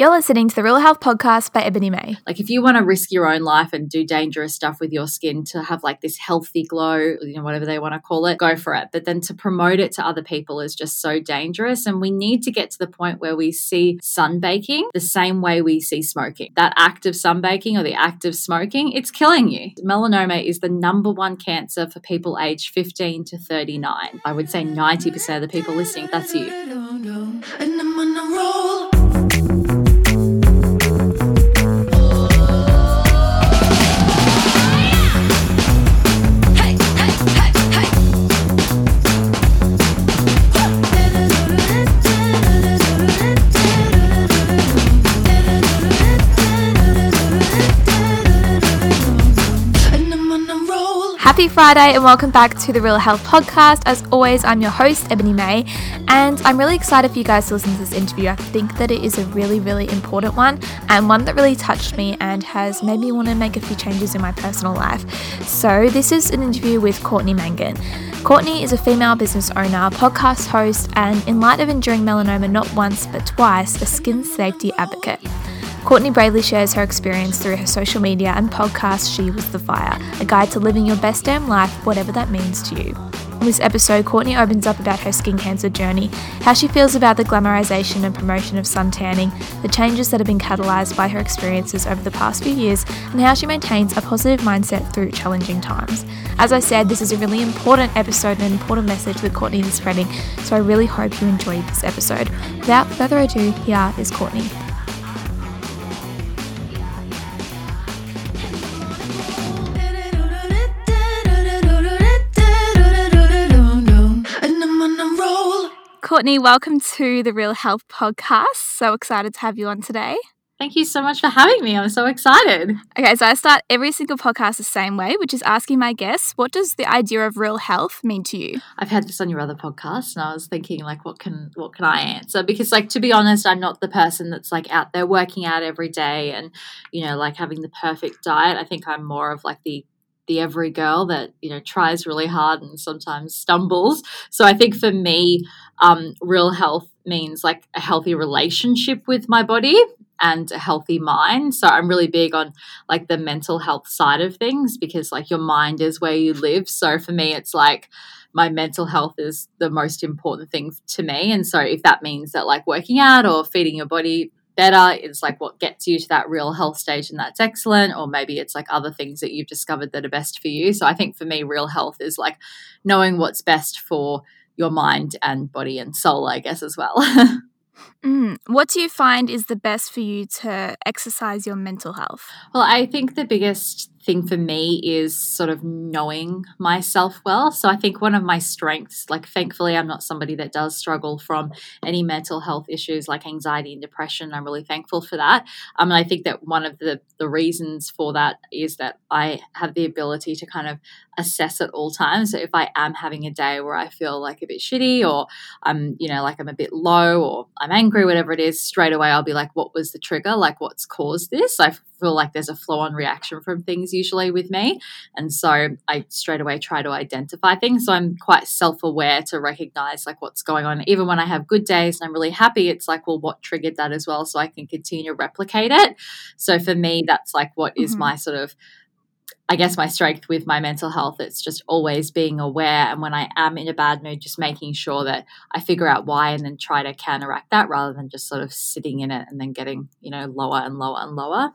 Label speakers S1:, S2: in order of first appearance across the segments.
S1: You're listening to the Real Health Podcast by Ebony May.
S2: Like, if you want to risk your own life and do dangerous stuff with your skin to have like this healthy glow, you know, whatever they want to call it, go for it. But then to promote it to other people is just so dangerous. And we need to get to the point where we see sunbaking the same way we see smoking. That act of sunbaking or the act of smoking, it's killing you. Melanoma is the number one cancer for people aged 15 to 39. I would say 90% of the people listening, that's you.
S1: Happy Friday and welcome back to the Real Health Podcast. As always, I'm your host, Ebony May, and I'm really excited for you guys to listen to this interview. I think that it is a really, really important one and one that really touched me and has made me want to make a few changes in my personal life. So, this is an interview with Courtney Mangan. Courtney is a female business owner, podcast host, and in light of enduring melanoma not once but twice, a skin safety advocate. Courtney bravely shares her experience through her social media and podcast, She Was the Fire, a guide to living your best damn life, whatever that means to you. In this episode, Courtney opens up about her skin cancer journey, how she feels about the glamorization and promotion of sun tanning, the changes that have been catalyzed by her experiences over the past few years, and how she maintains a positive mindset through challenging times. As I said, this is a really important episode and an important message that Courtney is spreading, so I really hope you enjoyed this episode. Without further ado, here is Courtney. Courtney, welcome to the Real Health Podcast. So excited to have you on today.
S2: Thank you so much for having me. I'm so excited.
S1: Okay, so I start every single podcast the same way, which is asking my guests, what does the idea of real health mean to you?
S2: I've had this on your other podcast and I was thinking like what can what can I answer? Because like to be honest, I'm not the person that's like out there working out every day and you know like having the perfect diet. I think I'm more of like the the every girl that you know tries really hard and sometimes stumbles. So I think for me, um, real health means like a healthy relationship with my body and a healthy mind. So I'm really big on like the mental health side of things because like your mind is where you live. So for me, it's like my mental health is the most important thing to me. And so if that means that like working out or feeding your body better is like what gets you to that real health stage and that's excellent or maybe it's like other things that you've discovered that are best for you so i think for me real health is like knowing what's best for your mind and body and soul i guess as well
S1: Mm. What do you find is the best for you to exercise your mental health?
S2: Well, I think the biggest thing for me is sort of knowing myself well. So I think one of my strengths, like thankfully, I'm not somebody that does struggle from any mental health issues like anxiety and depression. I'm really thankful for that. Um, and I think that one of the, the reasons for that is that I have the ability to kind of assess at all times. So if I am having a day where I feel like a bit shitty or I'm, you know, like I'm a bit low or I'm angry, whatever it is, straight away I'll be like, what was the trigger? Like what's caused this? I feel like there's a flow on reaction from things usually with me. And so I straight away try to identify things. So I'm quite self aware to recognize like what's going on. Even when I have good days and I'm really happy, it's like, well, what triggered that as well? So I can continue to replicate it. So for me, that's like what is mm-hmm. my sort of I guess my strength with my mental health, it's just always being aware. And when I am in a bad mood, just making sure that I figure out why and then try to counteract that rather than just sort of sitting in it and then getting, you know, lower and lower and lower.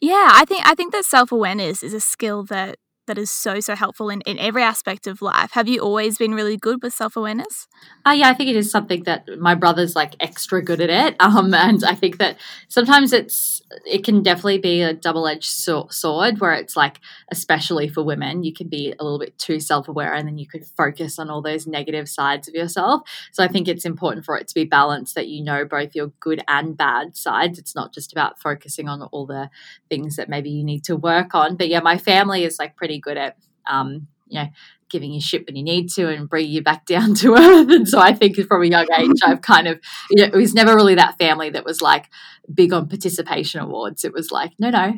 S1: Yeah, I think I think that self awareness is a skill that that is so so helpful in, in every aspect of life. Have you always been really good with self awareness?
S2: Uh, yeah, I think it is something that my brother's like extra good at it. Um, and I think that sometimes it's it can definitely be a double edged sword where it's like, especially for women, you can be a little bit too self aware and then you could focus on all those negative sides of yourself. So I think it's important for it to be balanced that you know both your good and bad sides. It's not just about focusing on all the things that maybe you need to work on. But yeah, my family is like pretty good at um, you know giving you shit when you need to and bringing you back down to earth. And so I think from a young age, I've kind of, you know, it was never really that family that was like big on participation awards. It was like, no, no,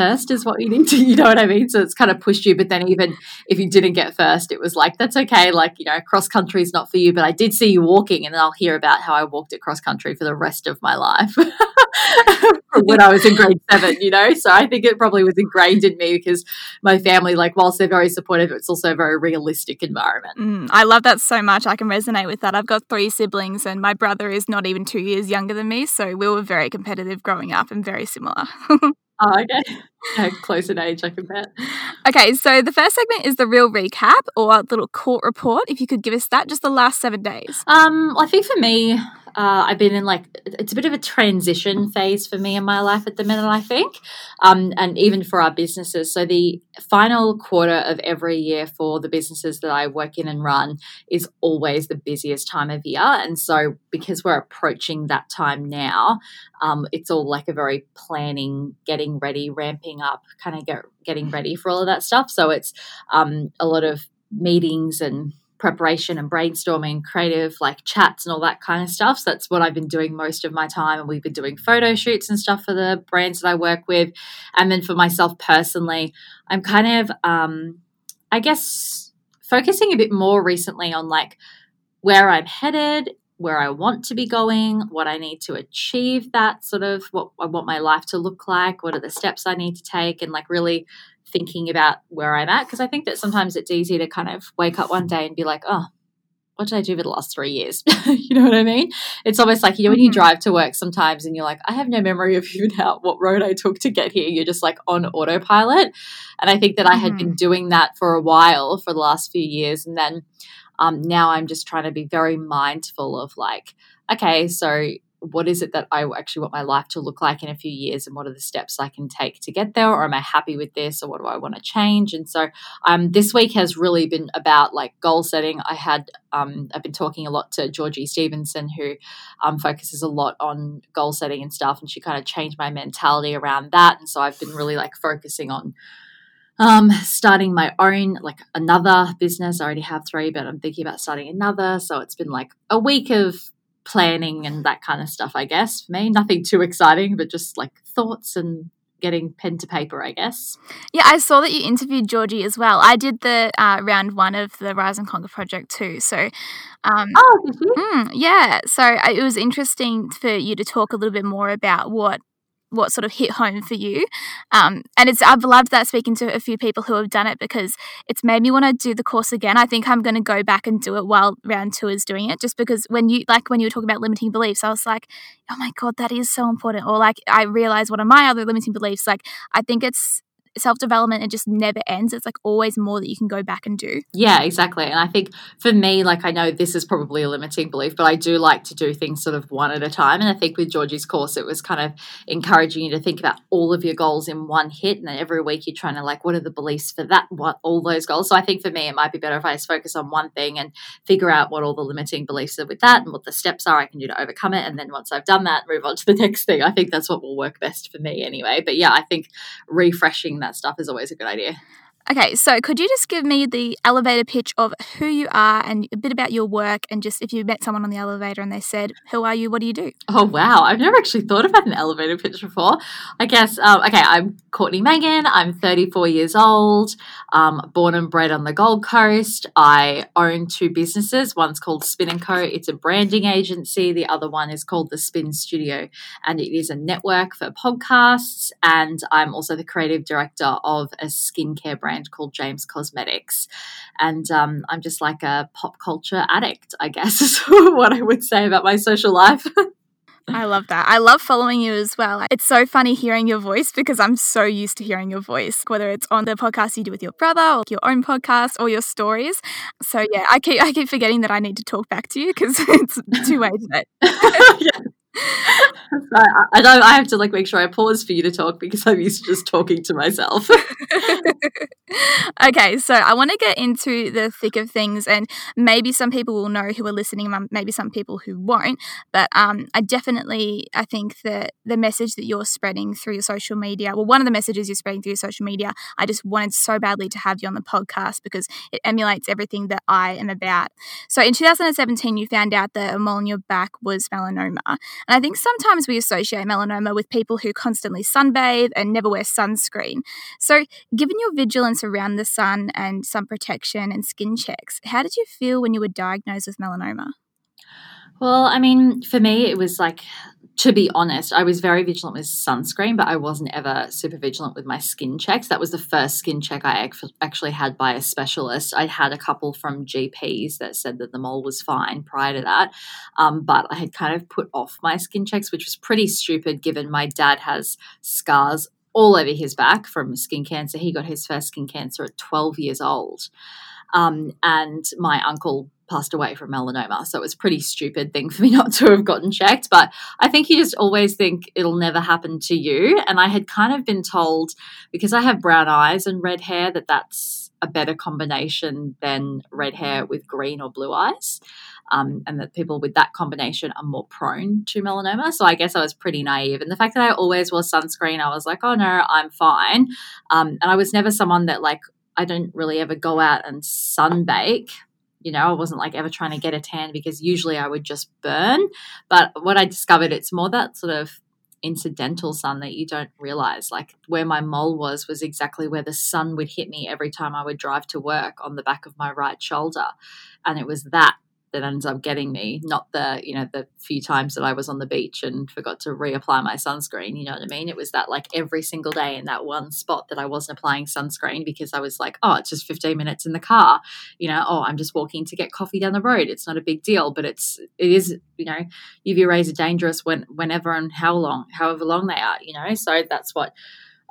S2: first is what you need to, you know what I mean? So it's kind of pushed you. But then even if you didn't get first, it was like, that's okay. Like, you know, cross country is not for you, but I did see you walking and then I'll hear about how I walked at cross country for the rest of my life when I was in grade seven, you know? So I think it probably was ingrained in me because my family, like, whilst they're very supportive, it's also a very realistic environment.
S1: Mm, I love that so much. I can resonate with that. I've got three siblings and my brother is not even two years younger than me. So we were very competitive growing up and very similar.
S2: Oh, okay. Yeah, close in age, I can bet.
S1: Okay, so the first segment is the real recap or little court report. If you could give us that, just the last seven days.
S2: Um, I think for me, uh, I've been in like it's a bit of a transition phase for me in my life at the minute. I think, um, and even for our businesses. So the final quarter of every year for the businesses that I work in and run is always the busiest time of year, and so because we're approaching that time now, um, it's all like a very planning, getting ready, ramping up, kind of get getting ready for all of that stuff. So it's um, a lot of meetings and preparation and brainstorming, creative like chats and all that kind of stuff. So that's what I've been doing most of my time. And we've been doing photo shoots and stuff for the brands that I work with. And then for myself personally, I'm kind of, um, I guess, focusing a bit more recently on like where I'm headed, where I want to be going, what I need to achieve that sort of what I want my life to look like, what are the steps I need to take, and like really thinking about where I'm at. Because I think that sometimes it's easy to kind of wake up one day and be like, oh, what did I do for the last three years? you know what I mean? It's almost like, you know, when you mm-hmm. drive to work sometimes and you're like, I have no memory of even how, what road I took to get here. You're just like on autopilot. And I think that I had been mm-hmm. doing that for a while for the last few years. And then um, now I'm just trying to be very mindful of like, okay, so what is it that I actually want my life to look like in a few years and what are the steps I can take to get there or am I happy with this or what do I want to change and so um, this week has really been about like goal setting I had um, I've been talking a lot to Georgie Stevenson who um, focuses a lot on goal setting and stuff and she kind of changed my mentality around that and so I've been really like focusing on um, starting my own, like another business. I already have three, but I'm thinking about starting another. So it's been like a week of planning and that kind of stuff, I guess, for me. Nothing too exciting, but just like thoughts and getting pen to paper, I guess.
S1: Yeah, I saw that you interviewed Georgie as well. I did the uh, round one of the Rise and Conquer project too. So,
S2: um, oh?
S1: Mm, yeah. So it was interesting for you to talk a little bit more about what what sort of hit home for you. Um, and it's I've loved that speaking to a few people who have done it because it's made me want to do the course again. I think I'm going to go back and do it while round two is doing it, just because when you like when you were talking about limiting beliefs, I was like, oh my god, that is so important. Or like I realized one of my other limiting beliefs. Like I think it's self development it just never ends. It's like always more that you can go back and do.
S2: Yeah, exactly. And I think for me, like I know this is probably a limiting belief, but I do like to do things sort of one at a time. And I think with Georgie's course, it was kind of encouraging you to think about all of your goals in one hit. And then every week you're trying to like, what are the beliefs for that? What all those goals? So I think for me, it might be better if I just focus on one thing and figure out what all the limiting beliefs are with that and what the steps are I can do to overcome it. And then once I've done that, move on to the next thing. I think that's what will work best for me anyway. But yeah, I think refreshing that stuff is always a good idea.
S1: Okay, so could you just give me the elevator pitch of who you are and a bit about your work and just if you met someone on the elevator and they said, Who are you? What do you do?
S2: Oh, wow. I've never actually thought about an elevator pitch before. I guess, um, okay, I'm Courtney Mangan. I'm 34 years old, um, born and bred on the Gold Coast. I own two businesses. One's called Spin & Co. It's a branding agency. The other one is called The Spin Studio, and it is a network for podcasts. And I'm also the creative director of a skincare brand brand called James Cosmetics. And um, I'm just like a pop culture addict, I guess, is what I would say about my social life.
S1: I love that. I love following you as well. It's so funny hearing your voice because I'm so used to hearing your voice, whether it's on the podcast you do with your brother or your own podcast or your stories. So yeah, I keep I keep forgetting that I need to talk back to you because it's two ways
S2: yeah. I, I, know I have to like make sure I pause for you to talk because I'm used to just talking to myself.
S1: okay, so I want to get into the thick of things, and maybe some people will know who are listening, maybe some people who won't. But um, I definitely, I think that the message that you're spreading through your social media, well, one of the messages you're spreading through your social media, I just wanted so badly to have you on the podcast because it emulates everything that I am about. So in 2017, you found out that a mole on your back was melanoma. And I think sometimes we associate melanoma with people who constantly sunbathe and never wear sunscreen. So, given your vigilance around the sun and sun protection and skin checks, how did you feel when you were diagnosed with melanoma?
S2: Well, I mean, for me, it was like to be honest, I was very vigilant with sunscreen, but I wasn't ever super vigilant with my skin checks. That was the first skin check I actually had by a specialist. I had a couple from GPs that said that the mole was fine prior to that, um, but I had kind of put off my skin checks, which was pretty stupid given my dad has scars all over his back from skin cancer. He got his first skin cancer at 12 years old. Um, and my uncle passed away from melanoma. So it was a pretty stupid thing for me not to have gotten checked. But I think you just always think it'll never happen to you. And I had kind of been told because I have brown eyes and red hair that that's a better combination than red hair with green or blue eyes. Um, and that people with that combination are more prone to melanoma. So I guess I was pretty naive. And the fact that I always wore sunscreen, I was like, oh no, I'm fine. Um, and I was never someone that like I don't really ever go out and sunbake you know, I wasn't like ever trying to get a tan because usually I would just burn. But what I discovered, it's more that sort of incidental sun that you don't realize. Like where my mole was, was exactly where the sun would hit me every time I would drive to work on the back of my right shoulder. And it was that that ends up getting me, not the, you know, the few times that I was on the beach and forgot to reapply my sunscreen. You know what I mean? It was that like every single day in that one spot that I wasn't applying sunscreen because I was like, oh, it's just 15 minutes in the car. You know, oh, I'm just walking to get coffee down the road. It's not a big deal, but it's, it is, you know, UV rays are dangerous when, whenever and how long, however long they are, you know? So that's what,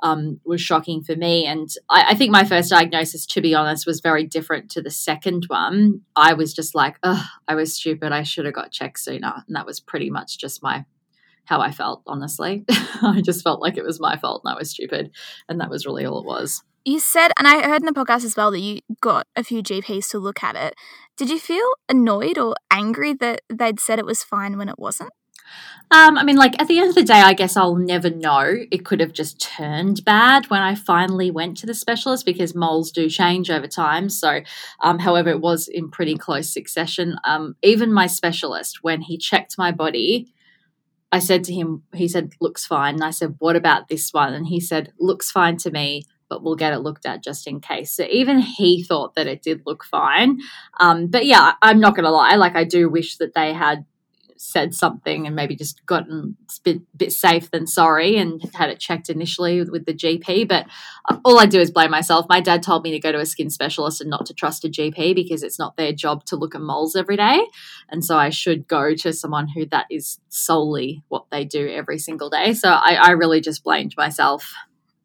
S2: um, was shocking for me. And I, I, think my first diagnosis, to be honest, was very different to the second one. I was just like, oh, I was stupid. I should have got checked sooner. And that was pretty much just my how I felt, honestly. I just felt like it was my fault and I was stupid. And that was really all it was.
S1: You said, and I heard in the podcast as well, that you got a few GPs to look at it. Did you feel annoyed or angry that they'd said it was fine when it wasn't?
S2: Um, I mean, like at the end of the day, I guess I'll never know. It could have just turned bad when I finally went to the specialist because moles do change over time. So, um, however, it was in pretty close succession. Um, even my specialist, when he checked my body, I said to him, he said, looks fine. And I said, what about this one? And he said, looks fine to me, but we'll get it looked at just in case. So even he thought that it did look fine. Um, but yeah, I'm not going to lie. Like, I do wish that they had said something and maybe just gotten a bit, bit safe than sorry and had it checked initially with, with the GP. But uh, all I do is blame myself. My dad told me to go to a skin specialist and not to trust a GP because it's not their job to look at moles every day. And so I should go to someone who that is solely what they do every single day. So I, I really just blamed myself.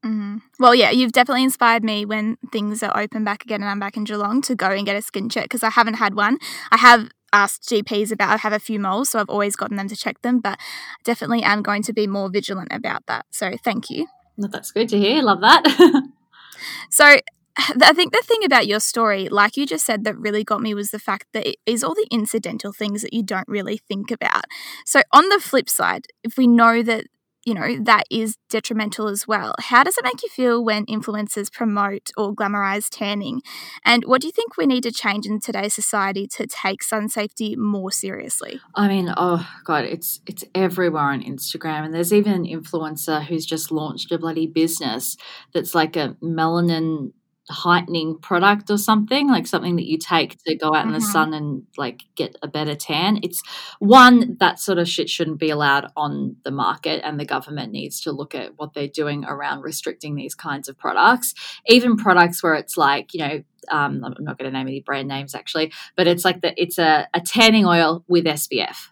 S1: Mm-hmm. Well, yeah, you've definitely inspired me when things are open back again and I'm back in Geelong to go and get a skin check because I haven't had one. I have asked GPs about. I have a few moles, so I've always gotten them to check them, but definitely am going to be more vigilant about that. So thank you.
S2: that's good to hear. Love that.
S1: so I think the thing about your story, like you just said, that really got me was the fact that it is all the incidental things that you don't really think about. So, on the flip side, if we know that you know, that is detrimental as well. How does it make you feel when influencers promote or glamorize tanning? And what do you think we need to change in today's society to take sun safety more seriously?
S2: I mean, oh god, it's it's everywhere on Instagram and there's even an influencer who's just launched a bloody business that's like a melanin heightening product or something like something that you take to go out mm-hmm. in the mm-hmm. sun and like get a better tan it's one that sort of shit shouldn't be allowed on the market and the government needs to look at what they're doing around restricting these kinds of products even products where it's like you know um, i'm not going to name any brand names actually but it's like that it's a, a tanning oil with spf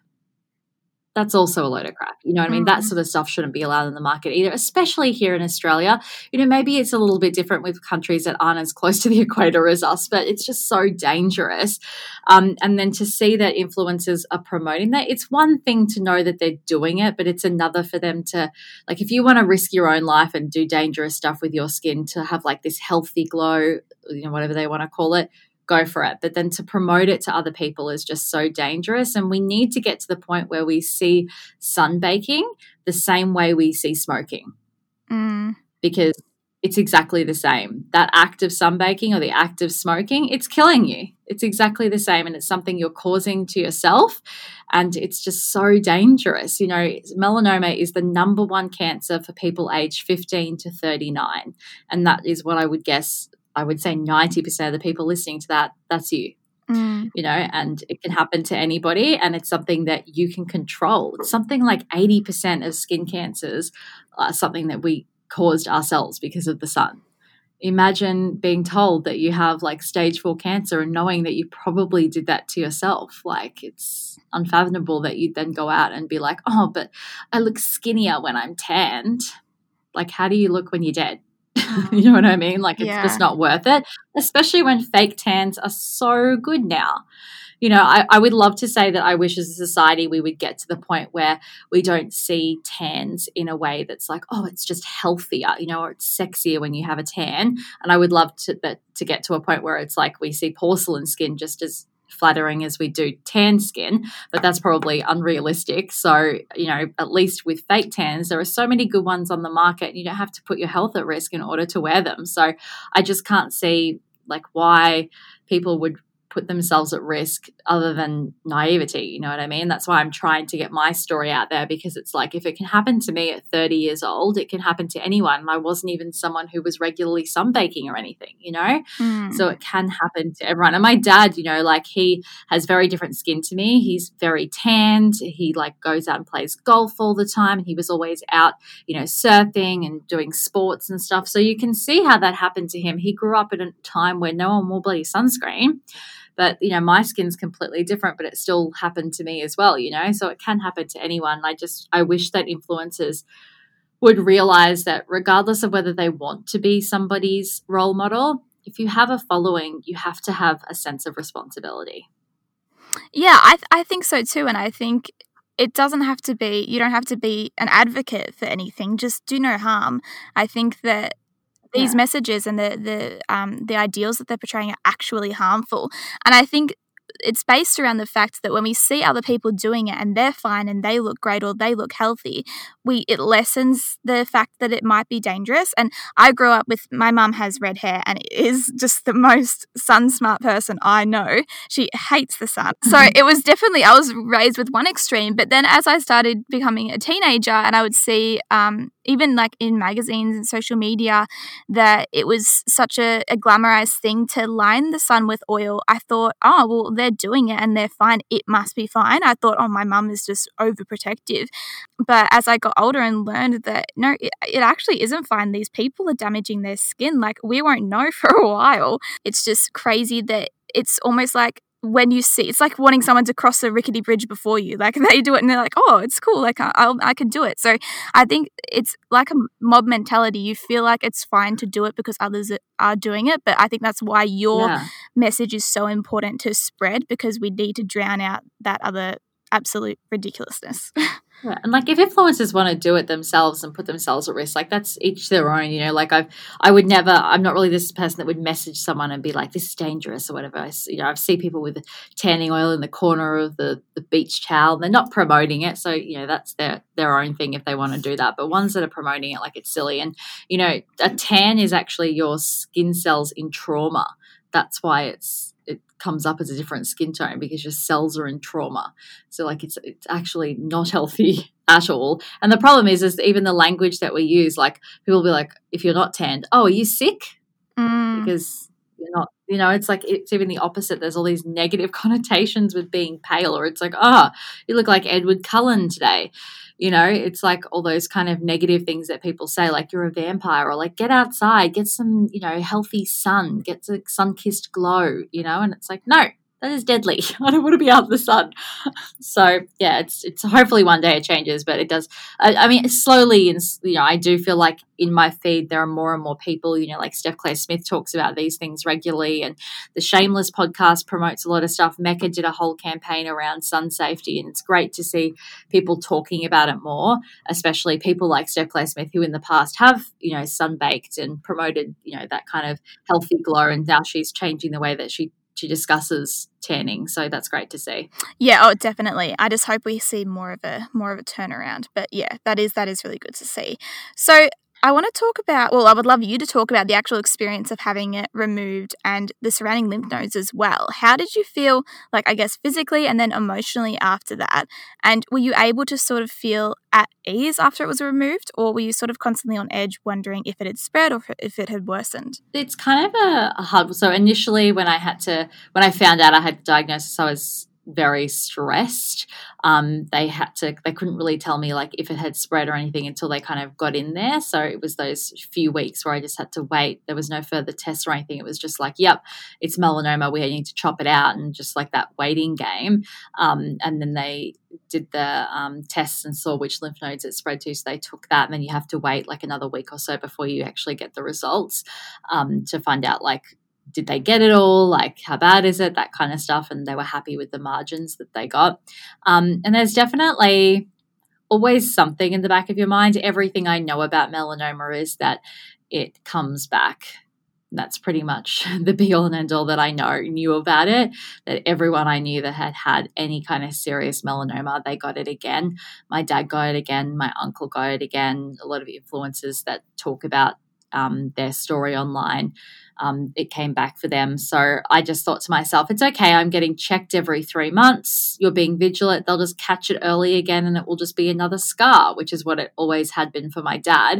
S2: that's also a load of crap. You know what I mean? That mm. sort of stuff shouldn't be allowed in the market either, especially here in Australia. You know, maybe it's a little bit different with countries that aren't as close to the equator as us, but it's just so dangerous. Um, and then to see that influencers are promoting that, it's one thing to know that they're doing it, but it's another for them to, like, if you want to risk your own life and do dangerous stuff with your skin to have like this healthy glow, you know, whatever they want to call it, go for it. But then to promote it to other people is just so dangerous. And we need to get to the point where we see sunbaking the same way we see smoking.
S1: Mm.
S2: Because it's exactly the same. That act of sunbaking or the act of smoking, it's killing you. It's exactly the same. And it's something you're causing to yourself. And it's just so dangerous. You know, melanoma is the number one cancer for people aged 15 to 39. And that is what I would guess, I would say 90% of the people listening to that, that's you. Mm. You know, and it can happen to anybody, and it's something that you can control. It's something like 80% of skin cancers are something that we caused ourselves because of the sun. Imagine being told that you have like stage four cancer and knowing that you probably did that to yourself. Like it's unfathomable that you'd then go out and be like, oh, but I look skinnier when I'm tanned. Like, how do you look when you're dead? Um, you know what I mean? Like, it's yeah. just not worth it, especially when fake tans are so good now you know, I, I would love to say that I wish as a society we would get to the point where we don't see tans in a way that's like, oh, it's just healthier, you know, or it's sexier when you have a tan. And I would love to that to get to a point where it's like we see porcelain skin just as flattering as we do tan skin, but that's probably unrealistic. So, you know, at least with fake tans, there are so many good ones on the market, and you don't have to put your health at risk in order to wear them. So, I just can't see like why people would put themselves at risk other than naivety. You know what I mean? That's why I'm trying to get my story out there because it's like if it can happen to me at 30 years old, it can happen to anyone. I wasn't even someone who was regularly sunbaking or anything, you know? Mm. So it can happen to everyone. And my dad, you know, like he has very different skin to me. He's very tanned. He like goes out and plays golf all the time. And he was always out, you know, surfing and doing sports and stuff. So you can see how that happened to him. He grew up at a time where no one wore bloody sunscreen. But, you know, my skin's completely different, but it still happened to me as well, you know? So it can happen to anyone. I just, I wish that influencers would realize that regardless of whether they want to be somebody's role model, if you have a following, you have to have a sense of responsibility.
S1: Yeah, I, th- I think so too. And I think it doesn't have to be, you don't have to be an advocate for anything, just do no harm. I think that these yeah. messages and the the um, the ideals that they're portraying are actually harmful. And I think it's based around the fact that when we see other people doing it and they're fine and they look great or they look healthy, we it lessens the fact that it might be dangerous. And I grew up with my mum has red hair and is just the most sun smart person I know. She hates the sun. So it was definitely I was raised with one extreme, but then as I started becoming a teenager and I would see um, even like in magazines and social media that it was such a, a glamorized thing to line the sun with oil. I thought, oh well they're doing it and they're fine. It must be fine. I thought, oh, my mum is just overprotective. But as I got older and learned that no, it, it actually isn't fine. These people are damaging their skin. Like we won't know for a while. It's just crazy that it's almost like when you see it's like wanting someone to cross a rickety bridge before you. Like they do it and they're like oh it's cool. Like I'll, i can do it. So i think it's like a mob mentality. You feel like it's fine to do it because others are doing it but i think that's why your yeah. message is so important to spread because we need to drown out that other absolute ridiculousness
S2: Yeah. And like if influencers want to do it themselves and put themselves at risk, like that's each their own, you know, like I've, I would never, I'm not really this person that would message someone and be like, this is dangerous or whatever. I, you know, I've seen people with tanning oil in the corner of the, the beach towel. They're not promoting it. So, you know, that's their, their own thing if they want to do that. But ones that are promoting it, like it's silly. And, you know, a tan is actually your skin cells in trauma. That's why it's it comes up as a different skin tone because your cells are in trauma. So like it's it's actually not healthy at all. And the problem is is even the language that we use, like people will be like, if you're not tanned, oh, are you sick? Mm. Because you're not you know it's like it's even the opposite. There's all these negative connotations with being pale or it's like oh you look like edward cullen today. You know it's like all those kind of negative things that people say like you're a vampire or like get outside get some you know healthy sun get a sun kissed glow you know and it's like no that is deadly. I don't want to be out in the sun. So yeah, it's it's hopefully one day it changes, but it does. I, I, mean, slowly, and you know, I do feel like in my feed there are more and more people. You know, like Steph Claire Smith talks about these things regularly, and the Shameless podcast promotes a lot of stuff. Mecca did a whole campaign around sun safety, and it's great to see people talking about it more, especially people like Steph Claire Smith, who in the past have you know sunbaked and promoted you know that kind of healthy glow, and now she's changing the way that she she discusses tanning so that's great to see.
S1: Yeah oh definitely. I just hope we see more of a more of a turnaround but yeah that is that is really good to see. So I want to talk about, well, I would love you to talk about the actual experience of having it removed and the surrounding lymph nodes as well. How did you feel, like, I guess, physically and then emotionally after that? And were you able to sort of feel at ease after it was removed, or were you sort of constantly on edge wondering if it had spread or if it had worsened?
S2: It's kind of a, a hard. So initially, when I had to, when I found out I had the diagnosis, I was very stressed. Um, they had to, they couldn't really tell me like if it had spread or anything until they kind of got in there. So it was those few weeks where I just had to wait. There was no further tests or anything. It was just like, yep, it's melanoma. We need to chop it out, and just like that waiting game. Um, and then they did the um, tests and saw which lymph nodes it spread to. So they took that, and then you have to wait like another week or so before you actually get the results um, to find out like did they get it all? Like, how bad is it? That kind of stuff. And they were happy with the margins that they got. Um, and there's definitely always something in the back of your mind. Everything I know about melanoma is that it comes back. That's pretty much the be all and end all that I know knew about it. That everyone I knew that had had any kind of serious melanoma, they got it again. My dad got it again. My uncle got it again. A lot of influencers that talk about um, their story online um, it came back for them. So I just thought to myself, it's okay. I'm getting checked every three months. You're being vigilant. They'll just catch it early again and it will just be another scar, which is what it always had been for my dad.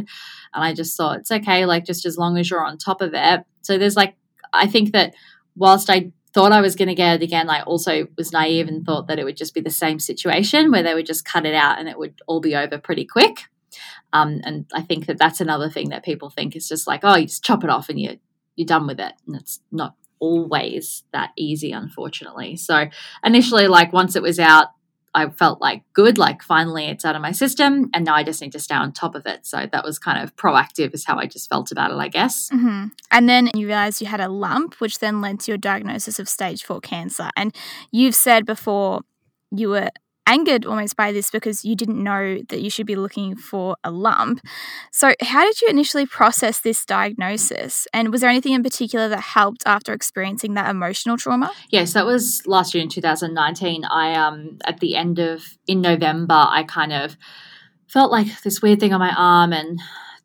S2: And I just thought, it's okay. Like, just as long as you're on top of it. So there's like, I think that whilst I thought I was going to get it again, I also was naive and thought that it would just be the same situation where they would just cut it out and it would all be over pretty quick. Um, and I think that that's another thing that people think is just like, oh, you just chop it off and you you're done with it. And it's not always that easy, unfortunately. So initially, like once it was out, I felt like good, like finally it's out of my system, and now I just need to stay on top of it. So that was kind of proactive, is how I just felt about it, I guess.
S1: Mm-hmm. And then you realized you had a lump, which then led to your diagnosis of stage four cancer. And you've said before you were angered almost by this because you didn't know that you should be looking for a lump. So, how did you initially process this diagnosis? And was there anything in particular that helped after experiencing that emotional trauma?
S2: Yes, that was last year in 2019. I um at the end of in November, I kind of felt like this weird thing on my arm and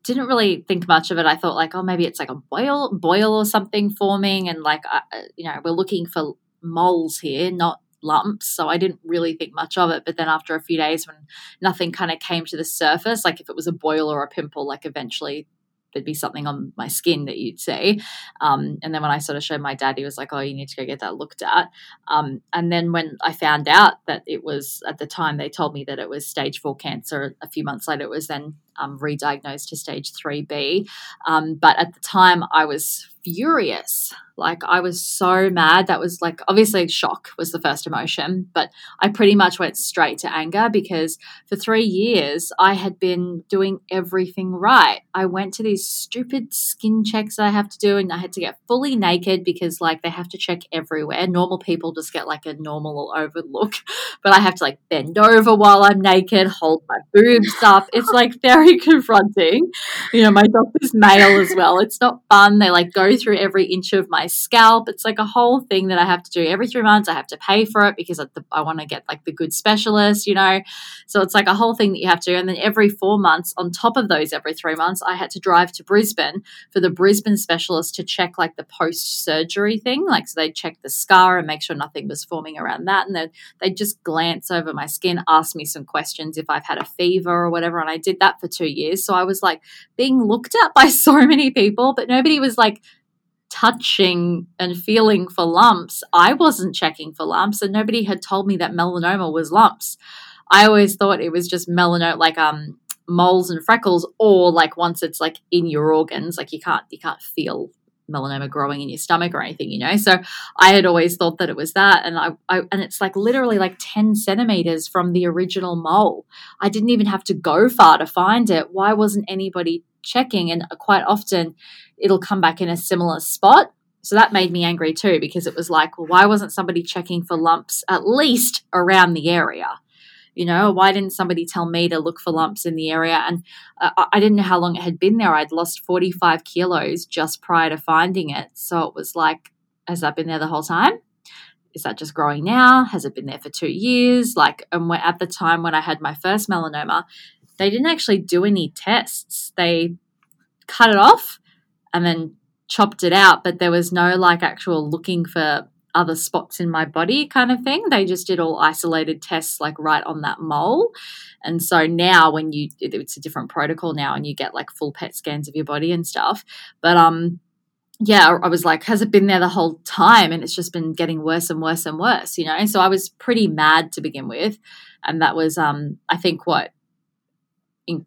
S2: didn't really think much of it. I thought like, oh, maybe it's like a boil, boil or something forming, and like, uh, you know, we're looking for moles here, not lumps. So I didn't really think much of it. But then after a few days, when nothing kind of came to the surface, like if it was a boil or a pimple, like eventually there'd be something on my skin that you'd see. Um, and then when I sort of showed my dad, he was like, "Oh, you need to go get that looked at." Um, and then when I found out that it was at the time they told me that it was stage four cancer. A few months later, it was then um, re-diagnosed to stage three B. Um, but at the time, I was furious. Like I was so mad. That was like obviously shock was the first emotion, but I pretty much went straight to anger because for three years I had been doing everything right. I went to these stupid skin checks I have to do and I had to get fully naked because like they have to check everywhere. Normal people just get like a normal overlook, but I have to like bend over while I'm naked, hold my boobs up. It's like very confronting. You know, my doctor's male as well. It's not fun. They like go through every inch of my scalp. It's like a whole thing that I have to do every three months. I have to pay for it because I, want to get like the good specialist, you know. So it's like a whole thing that you have to do. And then every four months, on top of those, every three months, I had to drive to Brisbane for the Brisbane specialist to check like the post surgery thing. Like, so they'd check the scar and make sure nothing was forming around that. And then they'd just glance over my skin, ask me some questions if I've had a fever or whatever. And I did that for two years. So I was like being looked at by so many people, but nobody was like touching and feeling for lumps. I wasn't checking for lumps, and nobody had told me that melanoma was lumps. I always thought it was just melanoma, like um moles and freckles, or like once it's like in your organs, like you can't you can't feel melanoma growing in your stomach or anything, you know. So I had always thought that it was that, and I, I and it's like literally like ten centimeters from the original mole. I didn't even have to go far to find it. Why wasn't anybody checking? And uh, quite often, it'll come back in a similar spot. So that made me angry too because it was like, well, why wasn't somebody checking for lumps at least around the area? You know, why didn't somebody tell me to look for lumps in the area? And uh, I didn't know how long it had been there. I'd lost 45 kilos just prior to finding it. So it was like, has that been there the whole time? Is that just growing now? Has it been there for two years? Like, and at the time when I had my first melanoma, they didn't actually do any tests. They cut it off and then chopped it out, but there was no like actual looking for other spots in my body kind of thing. They just did all isolated tests like right on that mole. And so now when you it's a different protocol now and you get like full PET scans of your body and stuff. But um yeah, I was like, has it been there the whole time? And it's just been getting worse and worse and worse, you know? So I was pretty mad to begin with. And that was, um, I think, what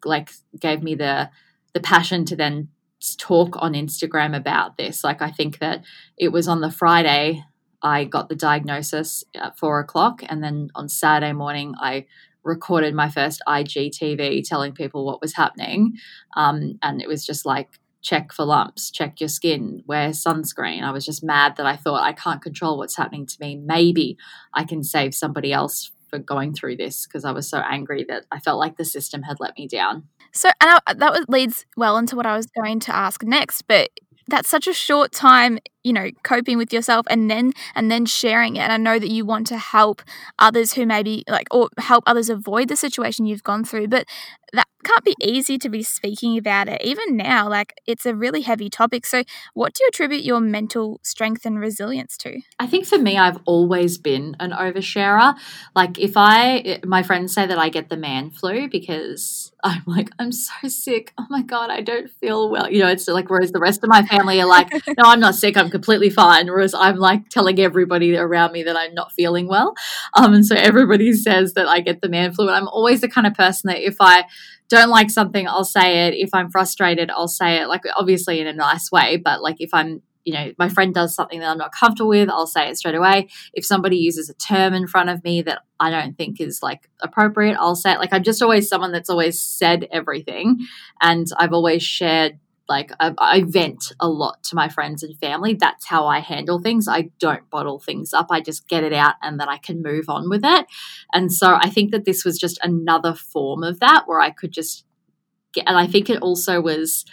S2: like gave me the the passion to then talk on Instagram about this. Like, I think that it was on the Friday I got the diagnosis at four o'clock, and then on Saturday morning, I recorded my first IGTV telling people what was happening. Um, and it was just like, check for lumps, check your skin, wear sunscreen. I was just mad that I thought I can't control what's happening to me. Maybe I can save somebody else for going through this because I was so angry that I felt like the system had let me down.
S1: So, and I, that leads well into what I was going to ask next, but that's such a short time you know coping with yourself and then and then sharing it. And i know that you want to help others who maybe like or help others avoid the situation you've gone through but that can't be easy to be speaking about it. Even now like it's a really heavy topic. So what do you attribute your mental strength and resilience to?
S2: I think for me i've always been an oversharer. Like if i my friends say that i get the man flu because i'm like i'm so sick. Oh my god i don't feel well. You know it's like whereas the rest of my family are like no i'm not sick. I'm completely fine. Whereas i'm like telling everybody around me that i'm not feeling well. Um and so everybody says that i get the man flu. And i'm always the kind of person that if i don't like something, I'll say it. If I'm frustrated, I'll say it, like obviously in a nice way, but like if I'm you know, my friend does something that I'm not comfortable with, I'll say it straight away. If somebody uses a term in front of me that I don't think is like appropriate, I'll say it. Like I'm just always someone that's always said everything. And I've always shared like I, I, vent a lot to my friends and family that's how i handle things i don't bottle things up i just get it out and then i can move on with it and so i think that this was just another form of that where i could just get and i think it also was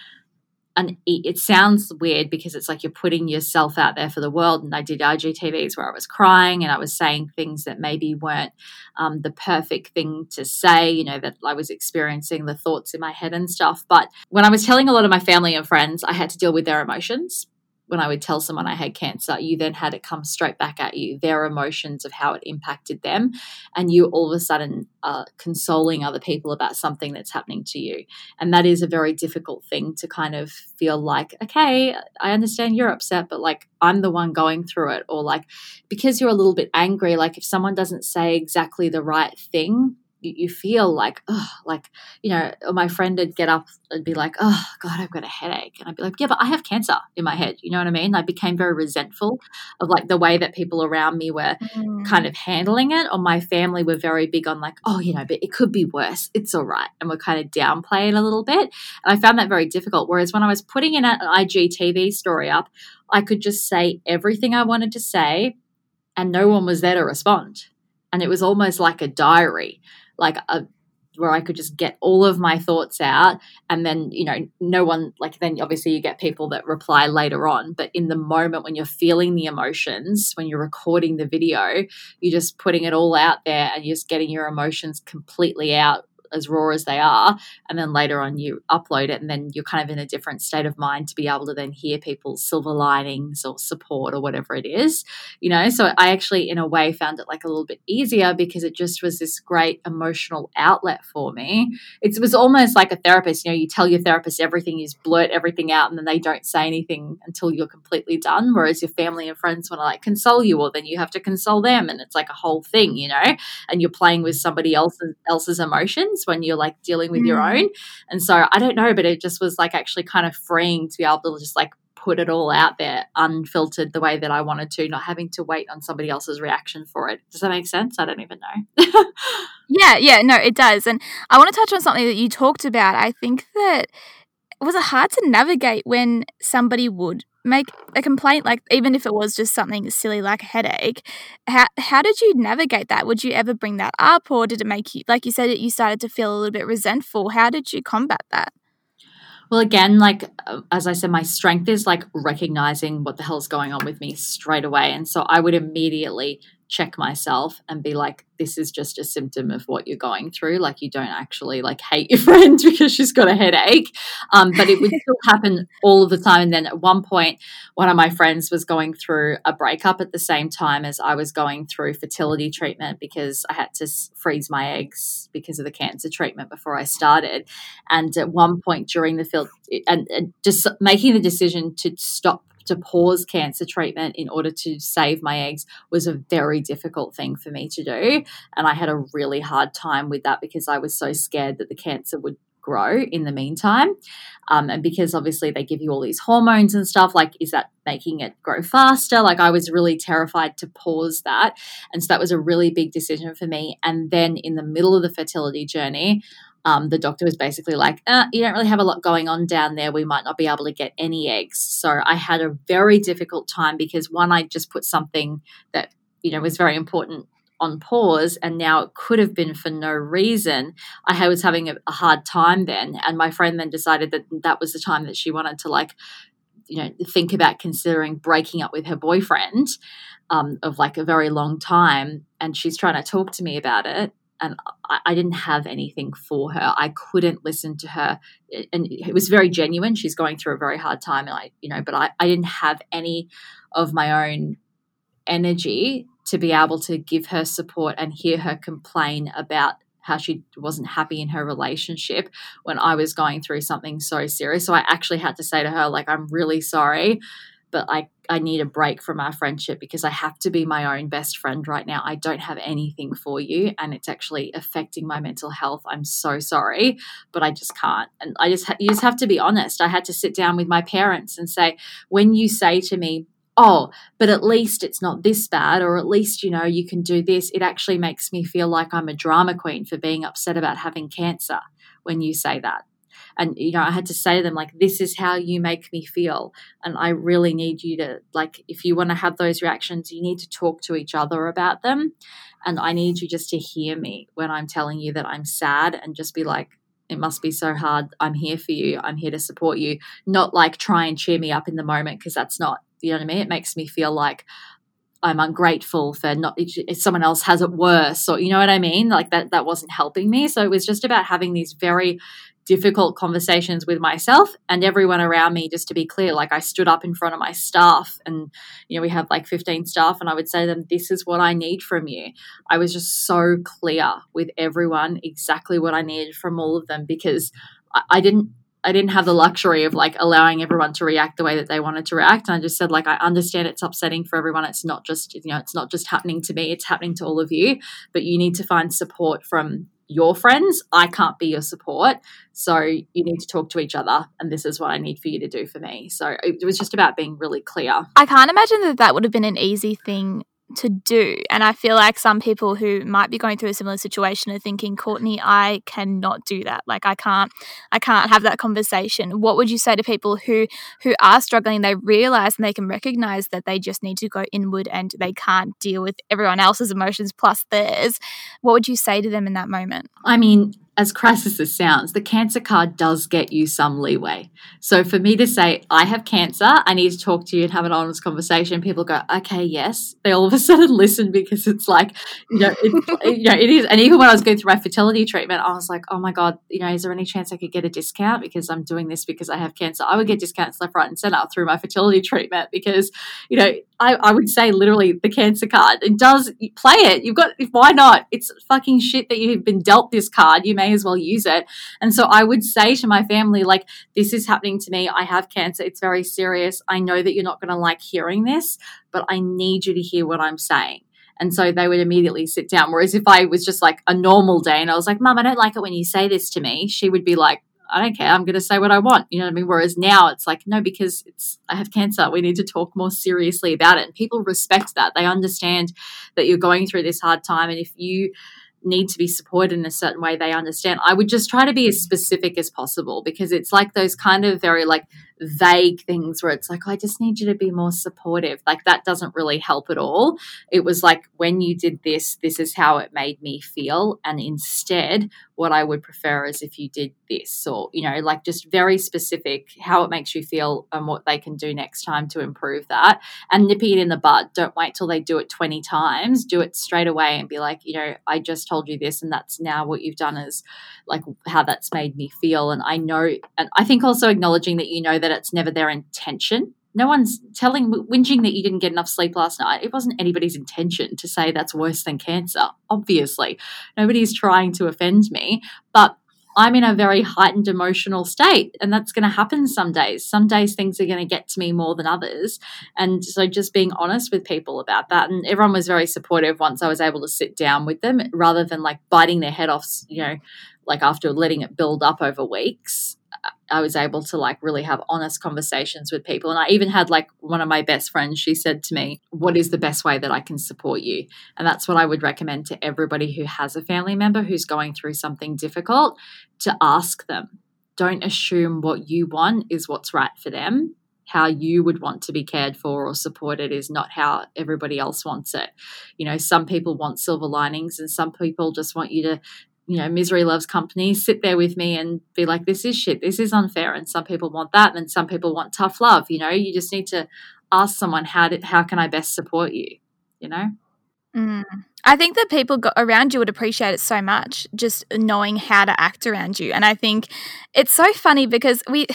S2: and it sounds weird because it's like you're putting yourself out there for the world. And I did IGTVs where I was crying and I was saying things that maybe weren't um, the perfect thing to say, you know, that I was experiencing the thoughts in my head and stuff. But when I was telling a lot of my family and friends, I had to deal with their emotions when I would tell someone I had cancer, you then had it come straight back at you, their emotions of how it impacted them. And you all of a sudden are consoling other people about something that's happening to you. And that is a very difficult thing to kind of feel like, okay, I understand you're upset, but like I'm the one going through it. Or like because you're a little bit angry, like if someone doesn't say exactly the right thing, you, feel like, oh, like, you know, my friend would get up and be like, oh, God, I've got a headache. And I'd be like, yeah, but I have cancer in my head. You know what I mean? I became very resentful of like the way that people around me were mm. kind of handling it. Or my family were very big on like, oh, you know, but it could be worse. It's all right. And we're kind of downplaying a little bit. And I found that very difficult. Whereas when I was putting in an IGTV story up, I could just say everything I wanted to say and no one was there to respond. And it was almost like a diary like a where I could just get all of my thoughts out and then you know no one like then obviously you get people that reply later on but in the moment when you're feeling the emotions when you're recording the video you're just putting it all out there and you're just getting your emotions completely out as raw as they are and then later on you upload it and then you're kind of in a different state of mind to be able to then hear people's silver linings or support or whatever it is you know? So i actually in a way found it like a little bit easier because it just was this great emotional outlet for me. It was almost like a therapist you know you tell your therapist everything you blurt everything out and then they don't say anything until you're completely done whereas your family and friends want to like console you or then you have to console them and it's like a whole thing you know? And you're playing with somebody else's else's emotions when you're like dealing with mm. your own. And so I don't know, but it just was like actually kind of freeing to be able to just like put it all out there unfiltered the way that I wanted to, not having to wait on somebody else's reaction for it. Does that make sense? I don't even know.
S1: yeah, yeah, no, it does. And I want to touch on something that you talked about. I think that was it hard to navigate when somebody would make a complaint like even if it was just something silly like a headache how how did you navigate that? Would you ever bring that up or did it make you like you said you started to feel a little bit resentful? How did you combat that?
S2: Well again like uh, as i said my strength is like recognizing what the hell's going on with me straight away and so i would immediately check myself and be like this is just a symptom of what you're going through. Like you don't actually like hate your friend because she's got a headache. Um, but it would still happen all of the time. And then at one point one of my friends was going through a breakup at the same time as i was going through fertility treatment because i had to freeze my eggs because of the cancer treatment before i started. And at one point during the field and, and just making the decision to stop to pause cancer treatment in order to save my eggs was a very difficult thing for me to do. And I had a really hard time with that because I was so scared that the cancer would grow in the meantime. Um, and because obviously they give you all these hormones and stuff, like, is that making it grow faster? Like, I was really terrified to pause that. And so that was a really big decision for me. And then in the middle of the fertility journey, um, the doctor was basically like, uh, you don't really have a lot going on down there. We might not be able to get any eggs. So I had a very difficult time because one, I just put something that, you know, was very important on pause and now it could have been for no reason i was having a, a, hard time then and my friend then decided that that was the time that she wanted to like you know think about considering breaking up with her boyfriend um, of like a very long time and she's trying to talk to me about it and I, I, didn't have anything for her. I couldn't listen to her, and it was very genuine. She's going through a very hard time, and I, you know, but I, I didn't have any of my own energy to be able to give her support and hear her complain about how she wasn't happy in her relationship when I was going through something so serious. So I actually had to say to her, like, I'm really sorry but I, I need a break from our friendship because I have to be my own best friend right now. I don't have anything for you and it's actually affecting my mental health. I'm so sorry, but I just can't. And I just, ha- you just have to be honest. I had to sit down with my parents and say, when you say to me, oh, but at least it's not this bad, or at least, you know, you can do this, it actually makes me feel like I'm a drama queen for being upset about having cancer when you say that and you know i had to say to them like this is how you make me feel. And i really need you to like if you want to have those reactions you need to talk to each other about them. And i need you just to hear me when i'm telling you that i'm sad and just be like it must be so hard. I'm here for you. I'm here to support you. Not like try and cheer me up in the moment because that's not you know what i mean? It makes me feel like I'm ungrateful for not if someone else has it worse or you know what I mean? Like that that wasn't helping me. So it was just about having these very difficult conversations with myself and everyone around me just to be clear like i stood up in front of my staff and you know we have like 15 staff and i would say to them this is what i need from you i was just so clear with everyone exactly what i needed from all of them because I, I didn't I didn't have the luxury of like allowing everyone to react the way that they wanted to react. And I just said, like, I understand it's upsetting for everyone. It's not just, you know, it's not just happening to me, it's happening to all of you. But you need to find support from your friends. I can't be your support. So you need to talk to each other. And this is what I need for you to do for me. So it was just about being really clear.
S1: I can't imagine that that would have been an easy thing to do. And I feel like some people who might be going through a similar situation are thinking, Courtney, I cannot do that. Like I can't I can't have that conversation. What would you say to people who who are struggling, they realize and they can recognize that they just need to go inward and they can't deal with everyone else's emotions plus theirs. What would you say to them in that moment?
S2: I mean, as crass as this sounds, the cancer card does get you some leeway. So for me to say, I have cancer, I need to talk to you and have an honest conversation, people go, okay, yes. They all of a sudden listen because it's like, you know, it, you know, it is. And even when I was going through my fertility treatment, I was like, oh my God, you know, is there any chance I could get a discount because I'm doing this because I have cancer? I would get discounts left, right, and center through my fertility treatment because, you know, I, I would say literally the cancer card. It does play it. You've got, why not? It's fucking shit that you've been dealt this card. You may as well use it. And so I would say to my family, like, this is happening to me. I have cancer. It's very serious. I know that you're not going to like hearing this, but I need you to hear what I'm saying. And so they would immediately sit down. Whereas if I was just like a normal day and I was like, Mom, I don't like it when you say this to me, she would be like, I don't care. I'm going to say what I want. You know what I mean? Whereas now it's like, no, because it's, I have cancer. We need to talk more seriously about it. And people respect that. They understand that you're going through this hard time. And if you need to be supported in a certain way they understand. I would just try to be as specific as possible because it's like those kind of very like vague things where it's like, oh, I just need you to be more supportive. Like that doesn't really help at all. It was like, when you did this, this is how it made me feel. And instead, what I would prefer is if you did this, or, you know, like just very specific how it makes you feel and what they can do next time to improve that. And nipping it in the bud. Don't wait till they do it 20 times. Do it straight away and be like, you know, I just told you this, and that's now what you've done is like how that's made me feel. And I know, and I think also acknowledging that you know that it's never their intention. No one's telling, whinging that you didn't get enough sleep last night. It wasn't anybody's intention to say that's worse than cancer, obviously. Nobody's trying to offend me, but I'm in a very heightened emotional state, and that's going to happen some days. Some days things are going to get to me more than others. And so just being honest with people about that. And everyone was very supportive once I was able to sit down with them rather than like biting their head off, you know, like after letting it build up over weeks. I was able to like really have honest conversations with people. And I even had like one of my best friends, she said to me, What is the best way that I can support you? And that's what I would recommend to everybody who has a family member who's going through something difficult to ask them. Don't assume what you want is what's right for them. How you would want to be cared for or supported is not how everybody else wants it. You know, some people want silver linings and some people just want you to you know, misery loves company, sit there with me and be like, this is shit, this is unfair. And some people want that, and some people want tough love. You know, you just need to ask someone, how did, how can I best support you? You know?
S1: Mm. I think that people around you would appreciate it so much, just knowing how to act around you. And I think it's so funny because we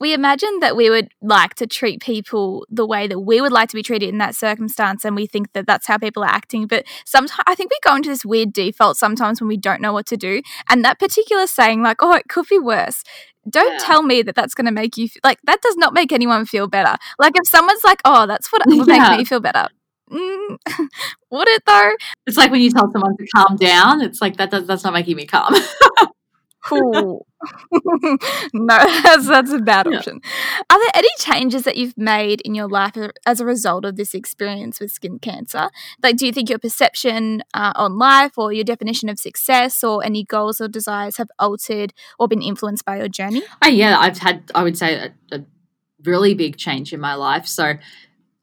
S1: we imagine that we would like to treat people the way that we would like to be treated in that circumstance, and we think that that's how people are acting. But sometimes I think we go into this weird default sometimes when we don't know what to do, and that particular saying, like, "Oh, it could be worse," don't yeah. tell me that that's going to make you feel, like that does not make anyone feel better. Like if someone's like, "Oh, that's what would yeah. make me feel better," mm, would it though?
S2: It's like when you tell someone to calm down. It's like that does that's not making me calm.
S1: cool. no, that's, that's a bad option. Yeah. Are there any changes that you've made in your life as a result of this experience with skin cancer? Like, do you think your perception uh, on life or your definition of success or any goals or desires have altered or been influenced by your journey?
S2: Oh, yeah, I've had, I would say, a, a really big change in my life. So,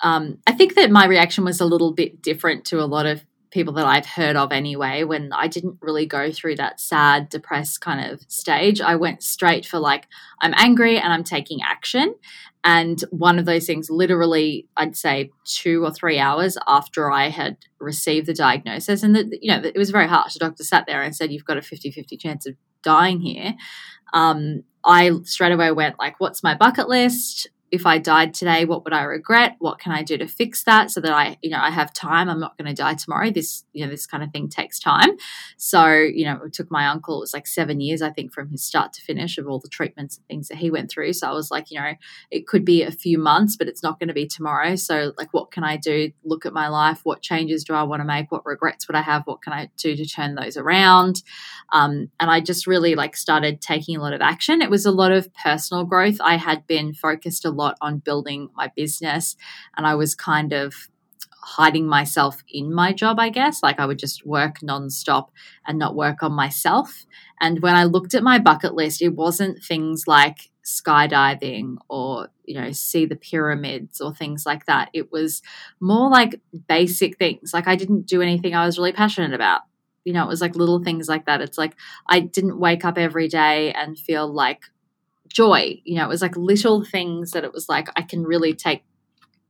S2: um, I think that my reaction was a little bit different to a lot of people that I've heard of anyway. When I didn't really go through that sad, depressed kind of stage, I went straight for like, I'm angry and I'm taking action. And one of those things, literally, I'd say two or three hours after I had received the diagnosis, and that, you know, it was very harsh. The doctor sat there and said, You've got a 50 50 chance of dying here. Um, I straight away went like, what's my bucket list? If I died today, what would I regret? What can I do to fix that so that I, you know, I have time. I'm not going to die tomorrow. This, you know, this kind of thing takes time. So, you know, it took my uncle, it was like seven years, I think, from his start to finish of all the treatments and things that he went through. So I was like, you know, it could be a few months, but it's not going to be tomorrow. So, like, what can I do? Look at my life. What changes do I want to make? What regrets would I have? What can I do to turn those around? Um, and I just really like started taking a lot of action. It was a lot of personal growth. I had been focused a lot on building my business and I was kind of hiding myself in my job, I guess. Like I would just work nonstop and not work on myself. And when I looked at my bucket list, it wasn't things like skydiving or, you know, see the pyramids or things like that. It was more like basic things. Like I didn't do anything I was really passionate about. You know, it was like little things like that. It's like I didn't wake up every day and feel like joy. You know, it was like little things that it was like I can really take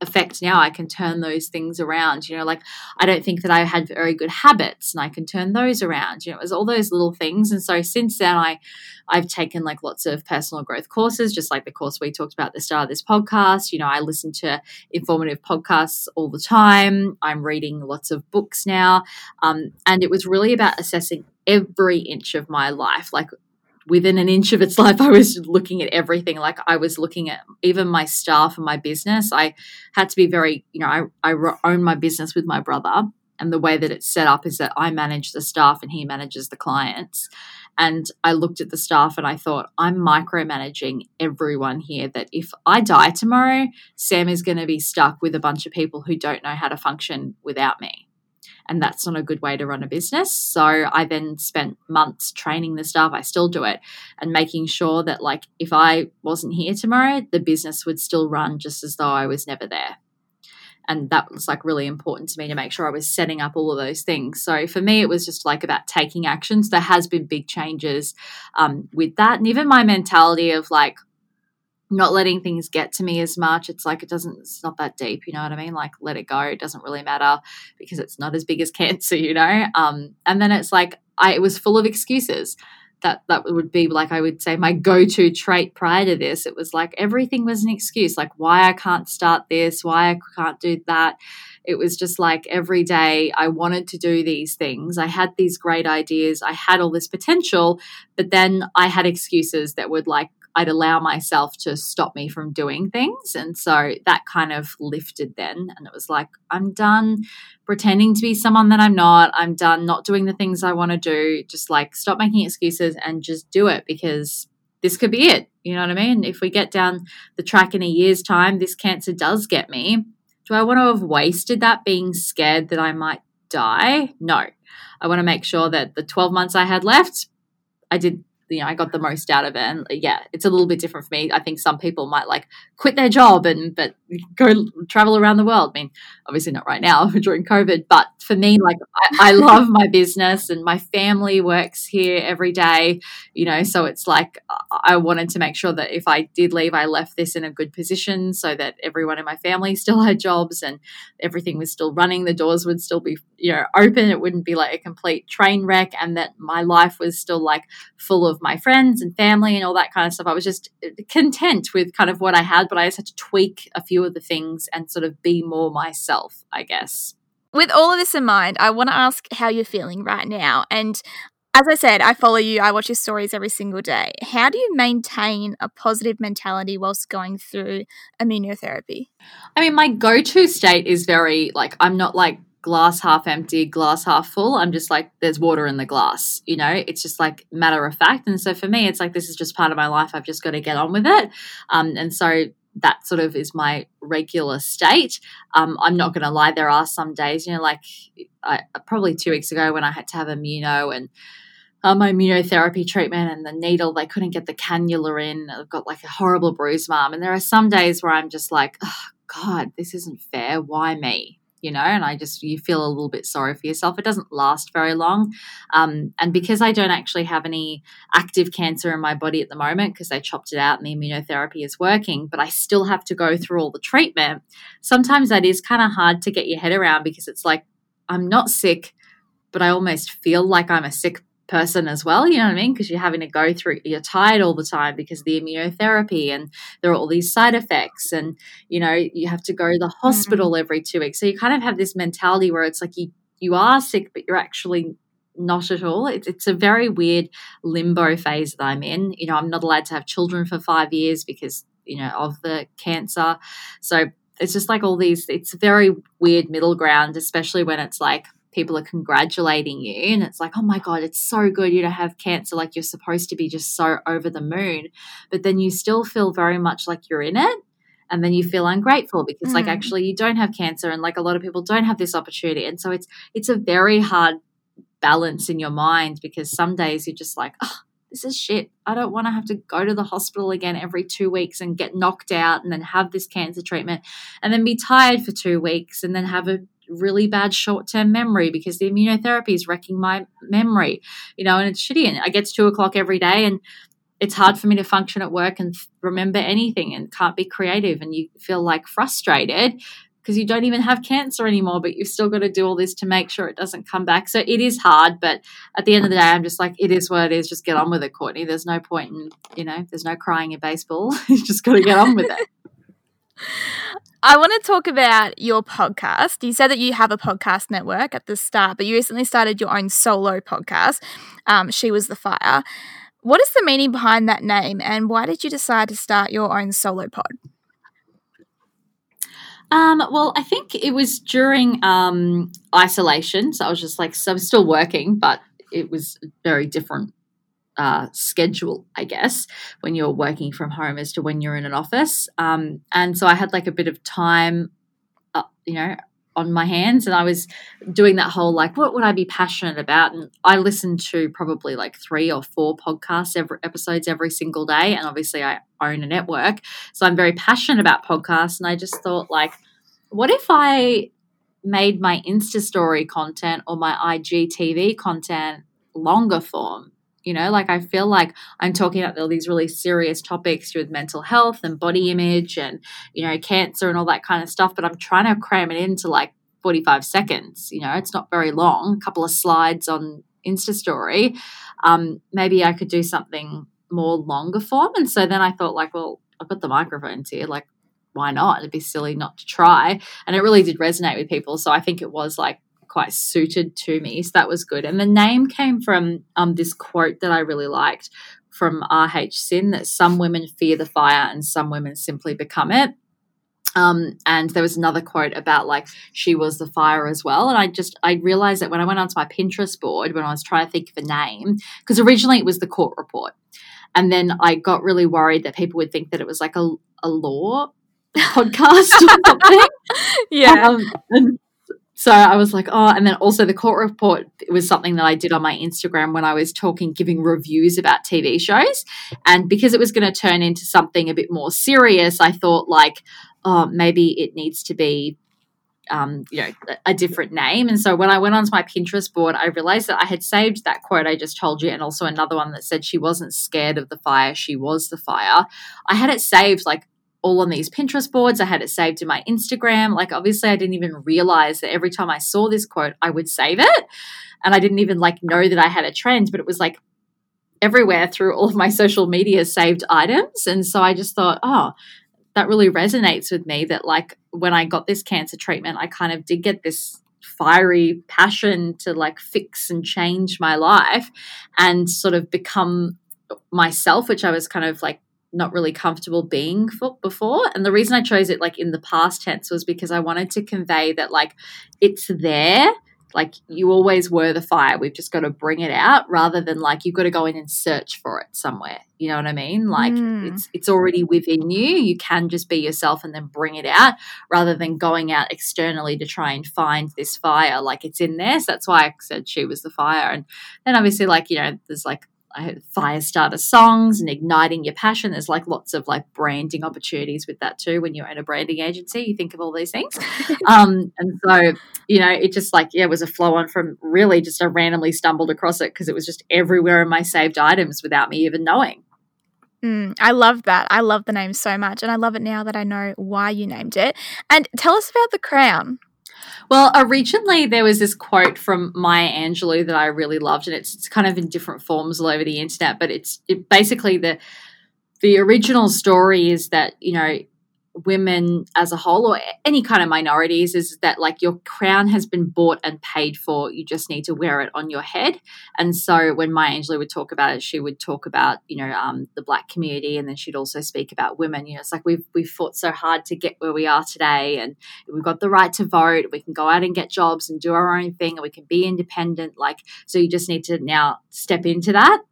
S2: effect now. I can turn those things around. You know like i don't think that i had very good habits and i can turn those around. You know it was all those little things. And so since then i i've taken like lots of personal growth courses just like the course we talked about at the start of this podcast. You know i listen to informative podcasts all the time. I'm reading lots of books now. Um, and it was really about assessing every inch of my life. Like within an inch of its life, I was looking at everything. Like I was looking at even my staff and my business. I had to be very, you know, I, I own my business with my brother. And the way that it's set up is that I manage the staff and he manages the clients. And I looked at the staff and I thought, I'm micromanaging everyone here. That if I die tomorrow, Sam is going to be stuck with a bunch of people who don't know how to function without me. And that's not a good way to run a business. So I then spent months training the staff. I still do it and making sure that, like, if I wasn't here tomorrow, the business would still run just as though I was never there. And that was like really important to me to make sure I was setting up all of those things. So for me, it was just like about taking actions. There has been big changes um, with that. And even my mentality of like, not letting things get to me as much. It's like it doesn't, it's not that deep, you know what I mean? Like let it go. It doesn't really matter because it's not as big as cancer, you know? Um, and then it's like I it was full of excuses. That that would be like I would say my go-to trait prior to this. It was like everything was an excuse, like why I can't start this, why I can't do that. It was just like every day I wanted to do these things. I had these great ideas. I had all this potential, but then I had excuses that would like I'd allow myself to stop me from doing things. And so that kind of lifted then. And it was like, I'm done pretending to be someone that I'm not. I'm done not doing the things I want to do. Just like stop making excuses and just do it because this could be it. You know what I mean? If we get down the track in a year's time, this cancer does get me. Do I want to have wasted that being scared that I might die? No. I want to make sure that the 12 months I had left, I did you know, I got the most out of it. And yeah, it's a little bit different for me. I think some people might like quit their job and but go travel around the world. I mean, obviously not right now during COVID, but for me, like I, I love my business and my family works here every day, you know, so it's like I wanted to make sure that if I did leave, I left this in a good position so that everyone in my family still had jobs and everything was still running. The doors would still be, you know, open. It wouldn't be like a complete train wreck and that my life was still like full of my friends and family and all that kind of stuff. I was just uh, content with kind of what I had, but I just had to tweak a few of the things and sort of be more myself, I guess.
S1: With all of this in mind, I want to ask how you're feeling right now. And as I said, I follow you, I watch your stories every single day. How do you maintain a positive mentality whilst going through immunotherapy?
S2: I mean, my go to state is very like, I'm not like glass half empty, glass half full. I'm just like, there's water in the glass, you know? It's just like matter of fact. And so for me, it's like, this is just part of my life. I've just got to get on with it. Um, and so that sort of is my regular state. Um, I'm not going to lie, there are some days, you know, like I, probably two weeks ago when I had to have immuno and uh, my immunotherapy treatment and the needle, they couldn't get the cannula in. I've got like a horrible bruise, mom. And there are some days where I'm just like, oh, God, this isn't fair. Why me? You know, and I just, you feel a little bit sorry for yourself. It doesn't last very long. Um, and because I don't actually have any active cancer in my body at the moment, because they chopped it out and the immunotherapy is working, but I still have to go through all the treatment, sometimes that is kind of hard to get your head around because it's like, I'm not sick, but I almost feel like I'm a sick person as well. You know what I mean? Because you're having to go through, you're tired all the time because the immunotherapy and there are all these side effects, and you know you have to go to the hospital mm-hmm. every two weeks. So you kind of have this mentality where it's like you you are sick, but you're actually not at all. It's, it's a very weird limbo phase that I'm in. You know, I'm not allowed to have children for five years because you know of the cancer. So it's just like all these. It's very weird middle ground, especially when it's like people are congratulating you and it's like oh my god it's so good you don't have cancer like you're supposed to be just so over the moon but then you still feel very much like you're in it and then you feel ungrateful because mm. like actually you don't have cancer and like a lot of people don't have this opportunity and so it's it's a very hard balance in your mind because some days you're just like oh this is shit. I don't want to have to go to the hospital again every two weeks and get knocked out and then have this cancer treatment and then be tired for two weeks and then have a really bad short term memory because the immunotherapy is wrecking my memory, you know, and it's shitty. And I get to two o'clock every day and it's hard for me to function at work and remember anything and can't be creative. And you feel like frustrated because you don't even have cancer anymore, but you've still got to do all this to make sure it doesn't come back. So it is hard, but at the end of the day, I'm just like, it is what it is. Just get on with it, Courtney. There's no point in, you know, there's no crying in baseball. you just got to get on with it.
S1: I want to talk about your podcast. You said that you have a podcast network at the start, but you recently started your own solo podcast. Um, she was the fire. What is the meaning behind that name, and why did you decide to start your own solo pod?
S2: Um, well, I think it was during um, isolation. So I was just like, so I'm still working, but it was very different uh, schedule, I guess, when you're working from home as to when you're in an office. Um, and so I had like a bit of time, uh, you know, on my hands and I was doing that whole like what would I be passionate about and I listened to probably like 3 or 4 podcasts every episodes every single day and obviously I own a network so I'm very passionate about podcasts and I just thought like what if I made my Insta story content or my IGTV content longer form you know, like I feel like I'm talking about all these really serious topics with mental health and body image and, you know, cancer and all that kind of stuff, but I'm trying to cram it into like 45 seconds. You know, it's not very long, a couple of slides on Insta story. Um, maybe I could do something more longer form. And so then I thought, like, well, I've got the microphones here. Like, why not? It'd be silly not to try. And it really did resonate with people. So I think it was like quite suited to me. So that was good. And the name came from um, this quote that I really liked from R.H. Sin that some women fear the fire and some women simply become it. Um, and there was another quote about like she was the fire as well. And I just I realized that when I went onto my Pinterest board when I was trying to think of a name, because originally it was the court report. And then I got really worried that people would think that it was like a, a law podcast or something.
S1: yeah.
S2: Um, and so I was like, oh, and then also the court report was something that I did on my Instagram when I was talking, giving reviews about TV shows. And because it was going to turn into something a bit more serious, I thought like, oh, maybe it needs to be, um, you know, a different name. And so when I went onto my Pinterest board, I realized that I had saved that quote I just told you, and also another one that said she wasn't scared of the fire, she was the fire. I had it saved like all on these Pinterest boards. I had it saved to my Instagram. Like, obviously, I didn't even realize that every time I saw this quote, I would save it. And I didn't even like know that I had a trend, but it was like everywhere through all of my social media saved items. And so I just thought, oh, that really resonates with me that like when I got this cancer treatment, I kind of did get this fiery passion to like fix and change my life and sort of become myself, which I was kind of like not really comfortable being for, before. And the reason I chose it like in the past tense was because I wanted to convey that like it's there. Like you always were the fire. We've just got to bring it out rather than like you've got to go in and search for it somewhere. You know what I mean? Like mm. it's it's already within you. You can just be yourself and then bring it out rather than going out externally to try and find this fire. Like it's in there. So that's why I said she was the fire. And then obviously like, you know, there's like fire starter songs and igniting your passion. There's like lots of like branding opportunities with that too. When you're in a branding agency, you think of all these things. um, and so, you know, it just like, yeah, it was a flow on from really just I randomly stumbled across it because it was just everywhere in my saved items without me even knowing.
S1: Mm, I love that. I love the name so much. And I love it now that I know why you named it. And tell us about the crown.
S2: Well, originally there was this quote from Maya Angelou that I really loved, and it's, it's kind of in different forms all over the internet. But it's it basically the the original story is that you know women as a whole or any kind of minorities is that like your crown has been bought and paid for. You just need to wear it on your head. And so when Maya Angelou would talk about it she would talk about you know um, the black community and then she'd also speak about women. You know it's like we've we've fought so hard to get where we are today and we've got the right to vote. We can go out and get jobs and do our own thing and we can be independent. Like so you just need to now step into that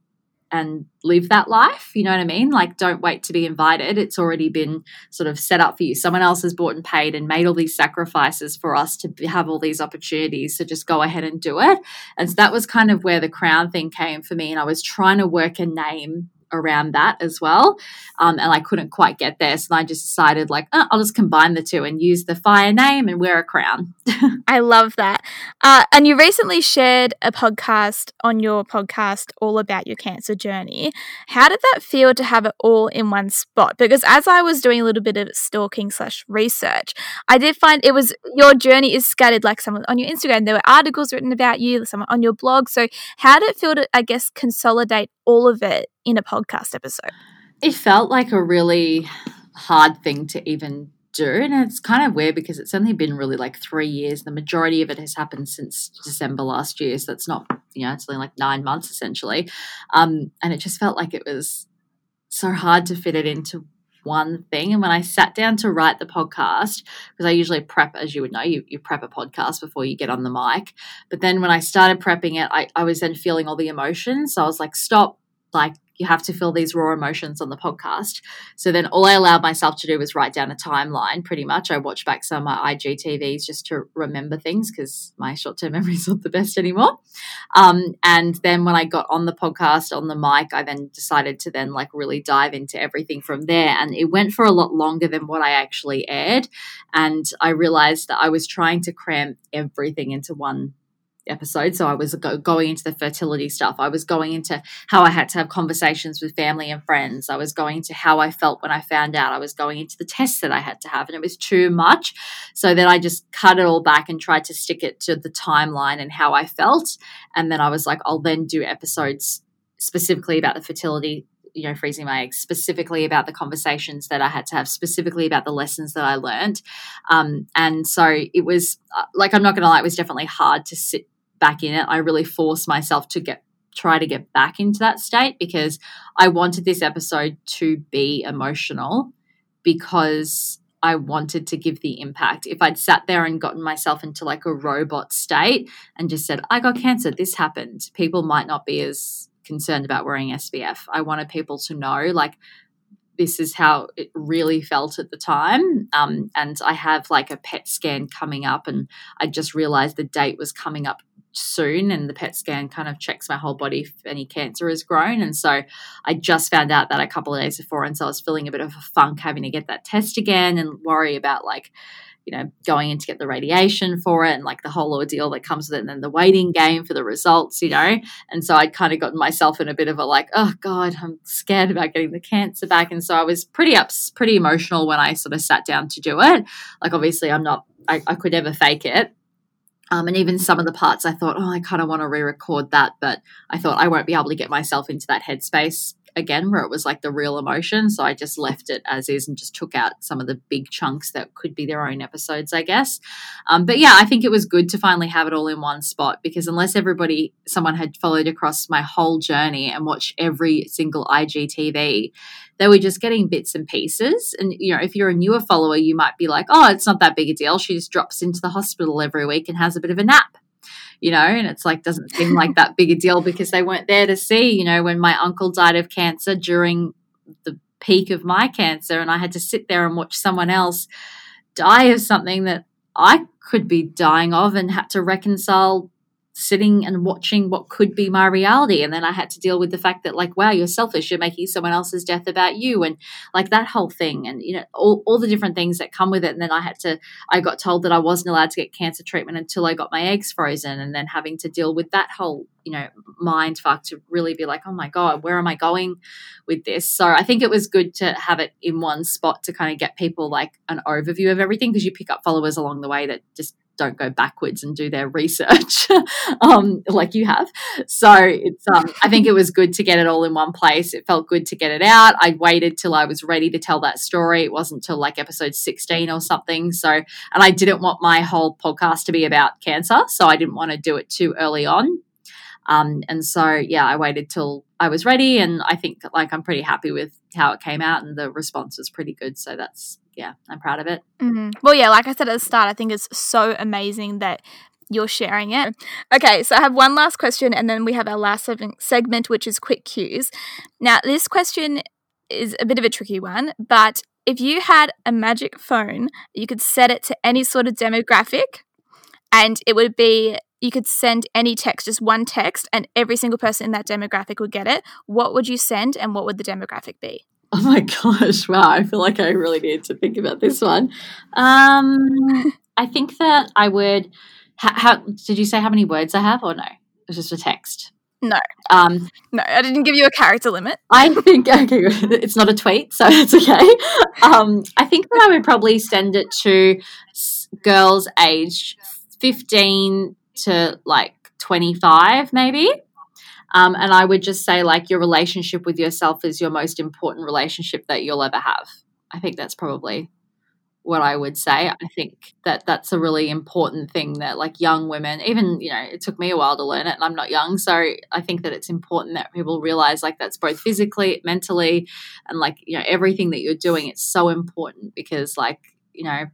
S2: and live that life. You know what I mean? Like, don't wait to be invited. It's already been sort of set up for you. Someone else has bought and paid and made all these sacrifices for us to have all these opportunities. So just go ahead and do it. And so that was kind of where the crown thing came for me. And I was trying to work a name around that as well. Um, and I couldn't quite get there. So I just decided, like, oh, I'll just combine the two and use the fire name and wear a crown.
S1: I love that. Uh, and you recently shared a podcast on your podcast all about your cancer journey. How did that feel to have it all in one spot? Because as I was doing a little bit of stalking slash research, I did find it was your journey is scattered like someone on your Instagram. There were articles written about you, some on your blog. So how did it feel to, I guess, consolidate all of it in a podcast episode?
S2: It felt like a really hard thing to even do. And it's kind of weird because it's only been really like three years. The majority of it has happened since December last year. So it's not, you know, it's only like nine months essentially. Um, and it just felt like it was so hard to fit it into one thing. And when I sat down to write the podcast, because I usually prep, as you would know, you, you prep a podcast before you get on the mic. But then when I started prepping it, I, I was then feeling all the emotions. So I was like, stop, like you have to feel these raw emotions on the podcast. So then all I allowed myself to do was write down a timeline pretty much. I watched back some of my IGTVs just to remember things because my short term memory is not the best anymore. Um, and then when I got on the podcast, on the mic, I then decided to then like really dive into everything from there. And it went for a lot longer than what I actually aired. And I realized that I was trying to cram everything into one episode. So I was go- going into the fertility stuff. I was going into how I had to have conversations with family and friends. I was going into how I felt when I found out. I was going into the tests that I had to have, and it was too much. So then I just cut it all back and tried to stick it to the timeline and how I felt. And then I was like, I'll then do episodes specifically about the fertility you know freezing my eggs specifically about the conversations that i had to have specifically about the lessons that i learned um, and so it was uh, like i'm not gonna lie it was definitely hard to sit back in it. I really forced myself to get try to get back into that state because I wanted this episode to be emotional because I wanted to give the impact. If I'd sat there and gotten myself into like a robot state and just said, I got cancer, this happened, people might not be as concerned about wearing SPF. I wanted people to know, like, this is how it really felt at the time. Um, and I have like a PET scan coming up, and I just realized the date was coming up soon and the PET scan kind of checks my whole body if any cancer has grown. And so I just found out that a couple of days before. And so I was feeling a bit of a funk having to get that test again and worry about like, you know, going in to get the radiation for it and like the whole ordeal that comes with it and then the waiting game for the results, you know. And so I'd kind of gotten myself in a bit of a like, oh God, I'm scared about getting the cancer back. And so I was pretty up, pretty emotional when I sort of sat down to do it. Like obviously I'm not I, I could never fake it um, and even some of the parts I thought, oh, I kind of want to re record that, but I thought I won't be able to get myself into that headspace again where it was like the real emotion. So I just left it as is and just took out some of the big chunks that could be their own episodes, I guess. Um, but yeah, I think it was good to finally have it all in one spot because unless everybody, someone had followed across my whole journey and watched every single IGTV, they were just getting bits and pieces. And, you know, if you're a newer follower, you might be like, oh, it's not that big a deal. She just drops into the hospital every week and has a bit of a nap you know, and it's like doesn't seem like that big a deal because they weren't there to see, you know, when my uncle died of cancer during the peak of my cancer and I had to sit there and watch someone else die of something that I could be dying of and had to reconcile sitting and watching what could be my reality. And then i had to deal with the fact that like wow you're selfish. You're making someone else's death about you. And like that whole thing. And you know all, all the different things that come with it. And then i had to i got told that i wasn't allowed to get cancer treatment until i got my eggs frozen. And then having to deal with that whole you know mind fuck to really be like oh my god where am i going with this? So i think it was good to have it in one spot to kind of get people like an overview of everything. Because you pick up followers along the way that just don't go backwards and do their research um, like you have. So it's um, I think it was good to get it all in one place. It felt good to get it out. I waited till I was ready to tell that story. It wasn't till like episode 16 or something. So and I didn't want my whole podcast to be about cancer, so I didn't want to do it too early on. Um, and so yeah, I waited till I was ready, and I think like I'm pretty happy with how it came out, and the response was pretty good. So that's yeah, I'm proud of it.
S1: Mm-hmm. Well, yeah, like I said at the start, I think it's so amazing that you're sharing it. Okay, so I have one last question, and then we have our last segment, which is quick cues. Now, this question is a bit of a tricky one, but if you had a magic phone, you could set it to any sort of demographic, and it would be you could send any text, just one text, and every single person in that demographic would get it. What would you send, and what would the demographic be?
S2: Oh my gosh! Wow, I feel like I really need to think about this one. Um, I think that I would. How, how did you say how many words I have, or no? It's just a text.
S1: No. Um, no, I didn't give you a character limit.
S2: I think okay, it's not a tweet, so it's okay. Um, I think that I would probably send it to girls aged fifteen to like twenty five, maybe. Um, and I would just say, like, your relationship with yourself is your most important relationship that you'll ever have. I think that's probably what I would say. I think that that's a really important thing that, like, young women, even, you know, it took me a while to learn it and I'm not young. So I think that it's important that people realize, like, that's both physically, mentally, and, like, you know, everything that you're doing. It's so important because, like, you know,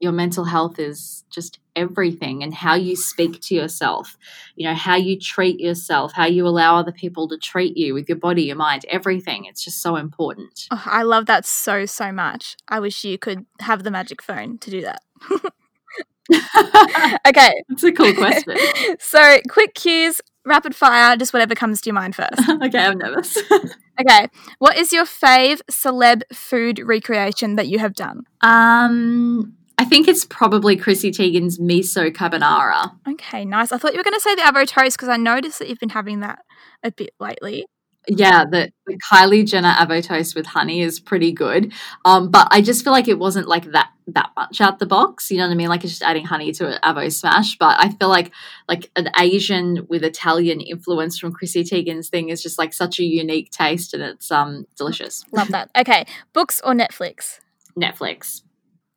S2: your mental health is just everything and how you speak to yourself, you know, how you treat yourself, how you allow other people to treat you with your body, your mind, everything. It's just so important.
S1: Oh, I love that so, so much. I wish you could have the magic phone to do that. okay.
S2: It's a cool question.
S1: so, quick cues, rapid fire, just whatever comes to your mind first.
S2: okay, I'm nervous.
S1: okay. What is your fave celeb food recreation that you have done?
S2: Um, I think it's probably Chrissy Teigen's miso carbonara.
S1: Okay, nice. I thought you were going to say the avo toast because I noticed that you've been having that a bit lately.
S2: Yeah, the, the Kylie Jenner avo toast with honey is pretty good. Um, but I just feel like it wasn't like that that much out the box. You know what I mean? Like it's just adding honey to an avo smash. But I feel like like an Asian with Italian influence from Chrissy Teigen's thing is just like such a unique taste and it's um delicious.
S1: Love that. Okay, books or Netflix?
S2: Netflix.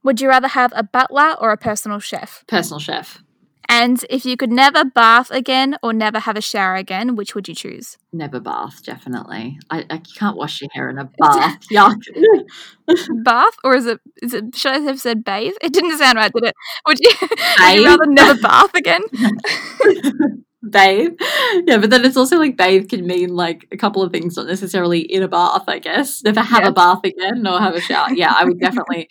S1: Would you rather have a butler or a personal chef?
S2: Personal chef.
S1: And if you could never bath again or never have a shower again, which would you choose?
S2: Never bath, definitely. I, I can't wash your hair in a bath. Yuck.
S1: bath or is it is it should I have said bathe? It didn't sound right, did it? Would you, would you rather never bath again?
S2: Bathe. Yeah, but then it's also like bathe can mean like a couple of things, not necessarily in a bath, I guess. Never have a bath again or have a shower. Yeah, I would definitely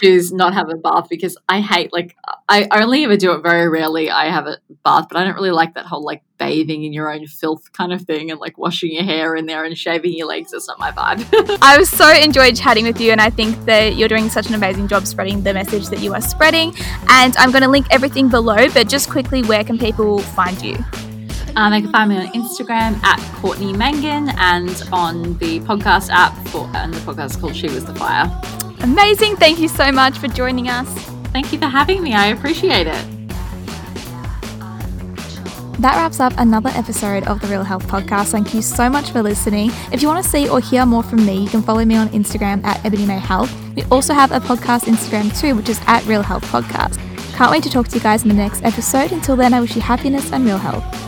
S2: choose not have a bath because I hate like I only ever do it very rarely. I have a bath, but I don't really like that whole like bathing in your own filth kind of thing and like washing your hair in there and shaving your legs. That's not my vibe.
S1: I was so enjoyed chatting with you, and I think that you're doing such an amazing job spreading the message that you are spreading. And I'm going to link everything below, but just quickly, where can people find you?
S2: Um, they can find me on Instagram at Courtney Mangan and on the podcast app for and the podcast called She Was the Fire.
S1: Amazing. Thank you so much for joining us.
S2: Thank you for having me. I appreciate it.
S1: That wraps up another episode of the Real Health Podcast. Thank you so much for listening. If you want to see or hear more from me, you can follow me on Instagram at Ebony May Health. We also have a podcast Instagram too, which is at Real Health Podcast. Can't wait to talk to you guys in the next episode. Until then, I wish you happiness and real health.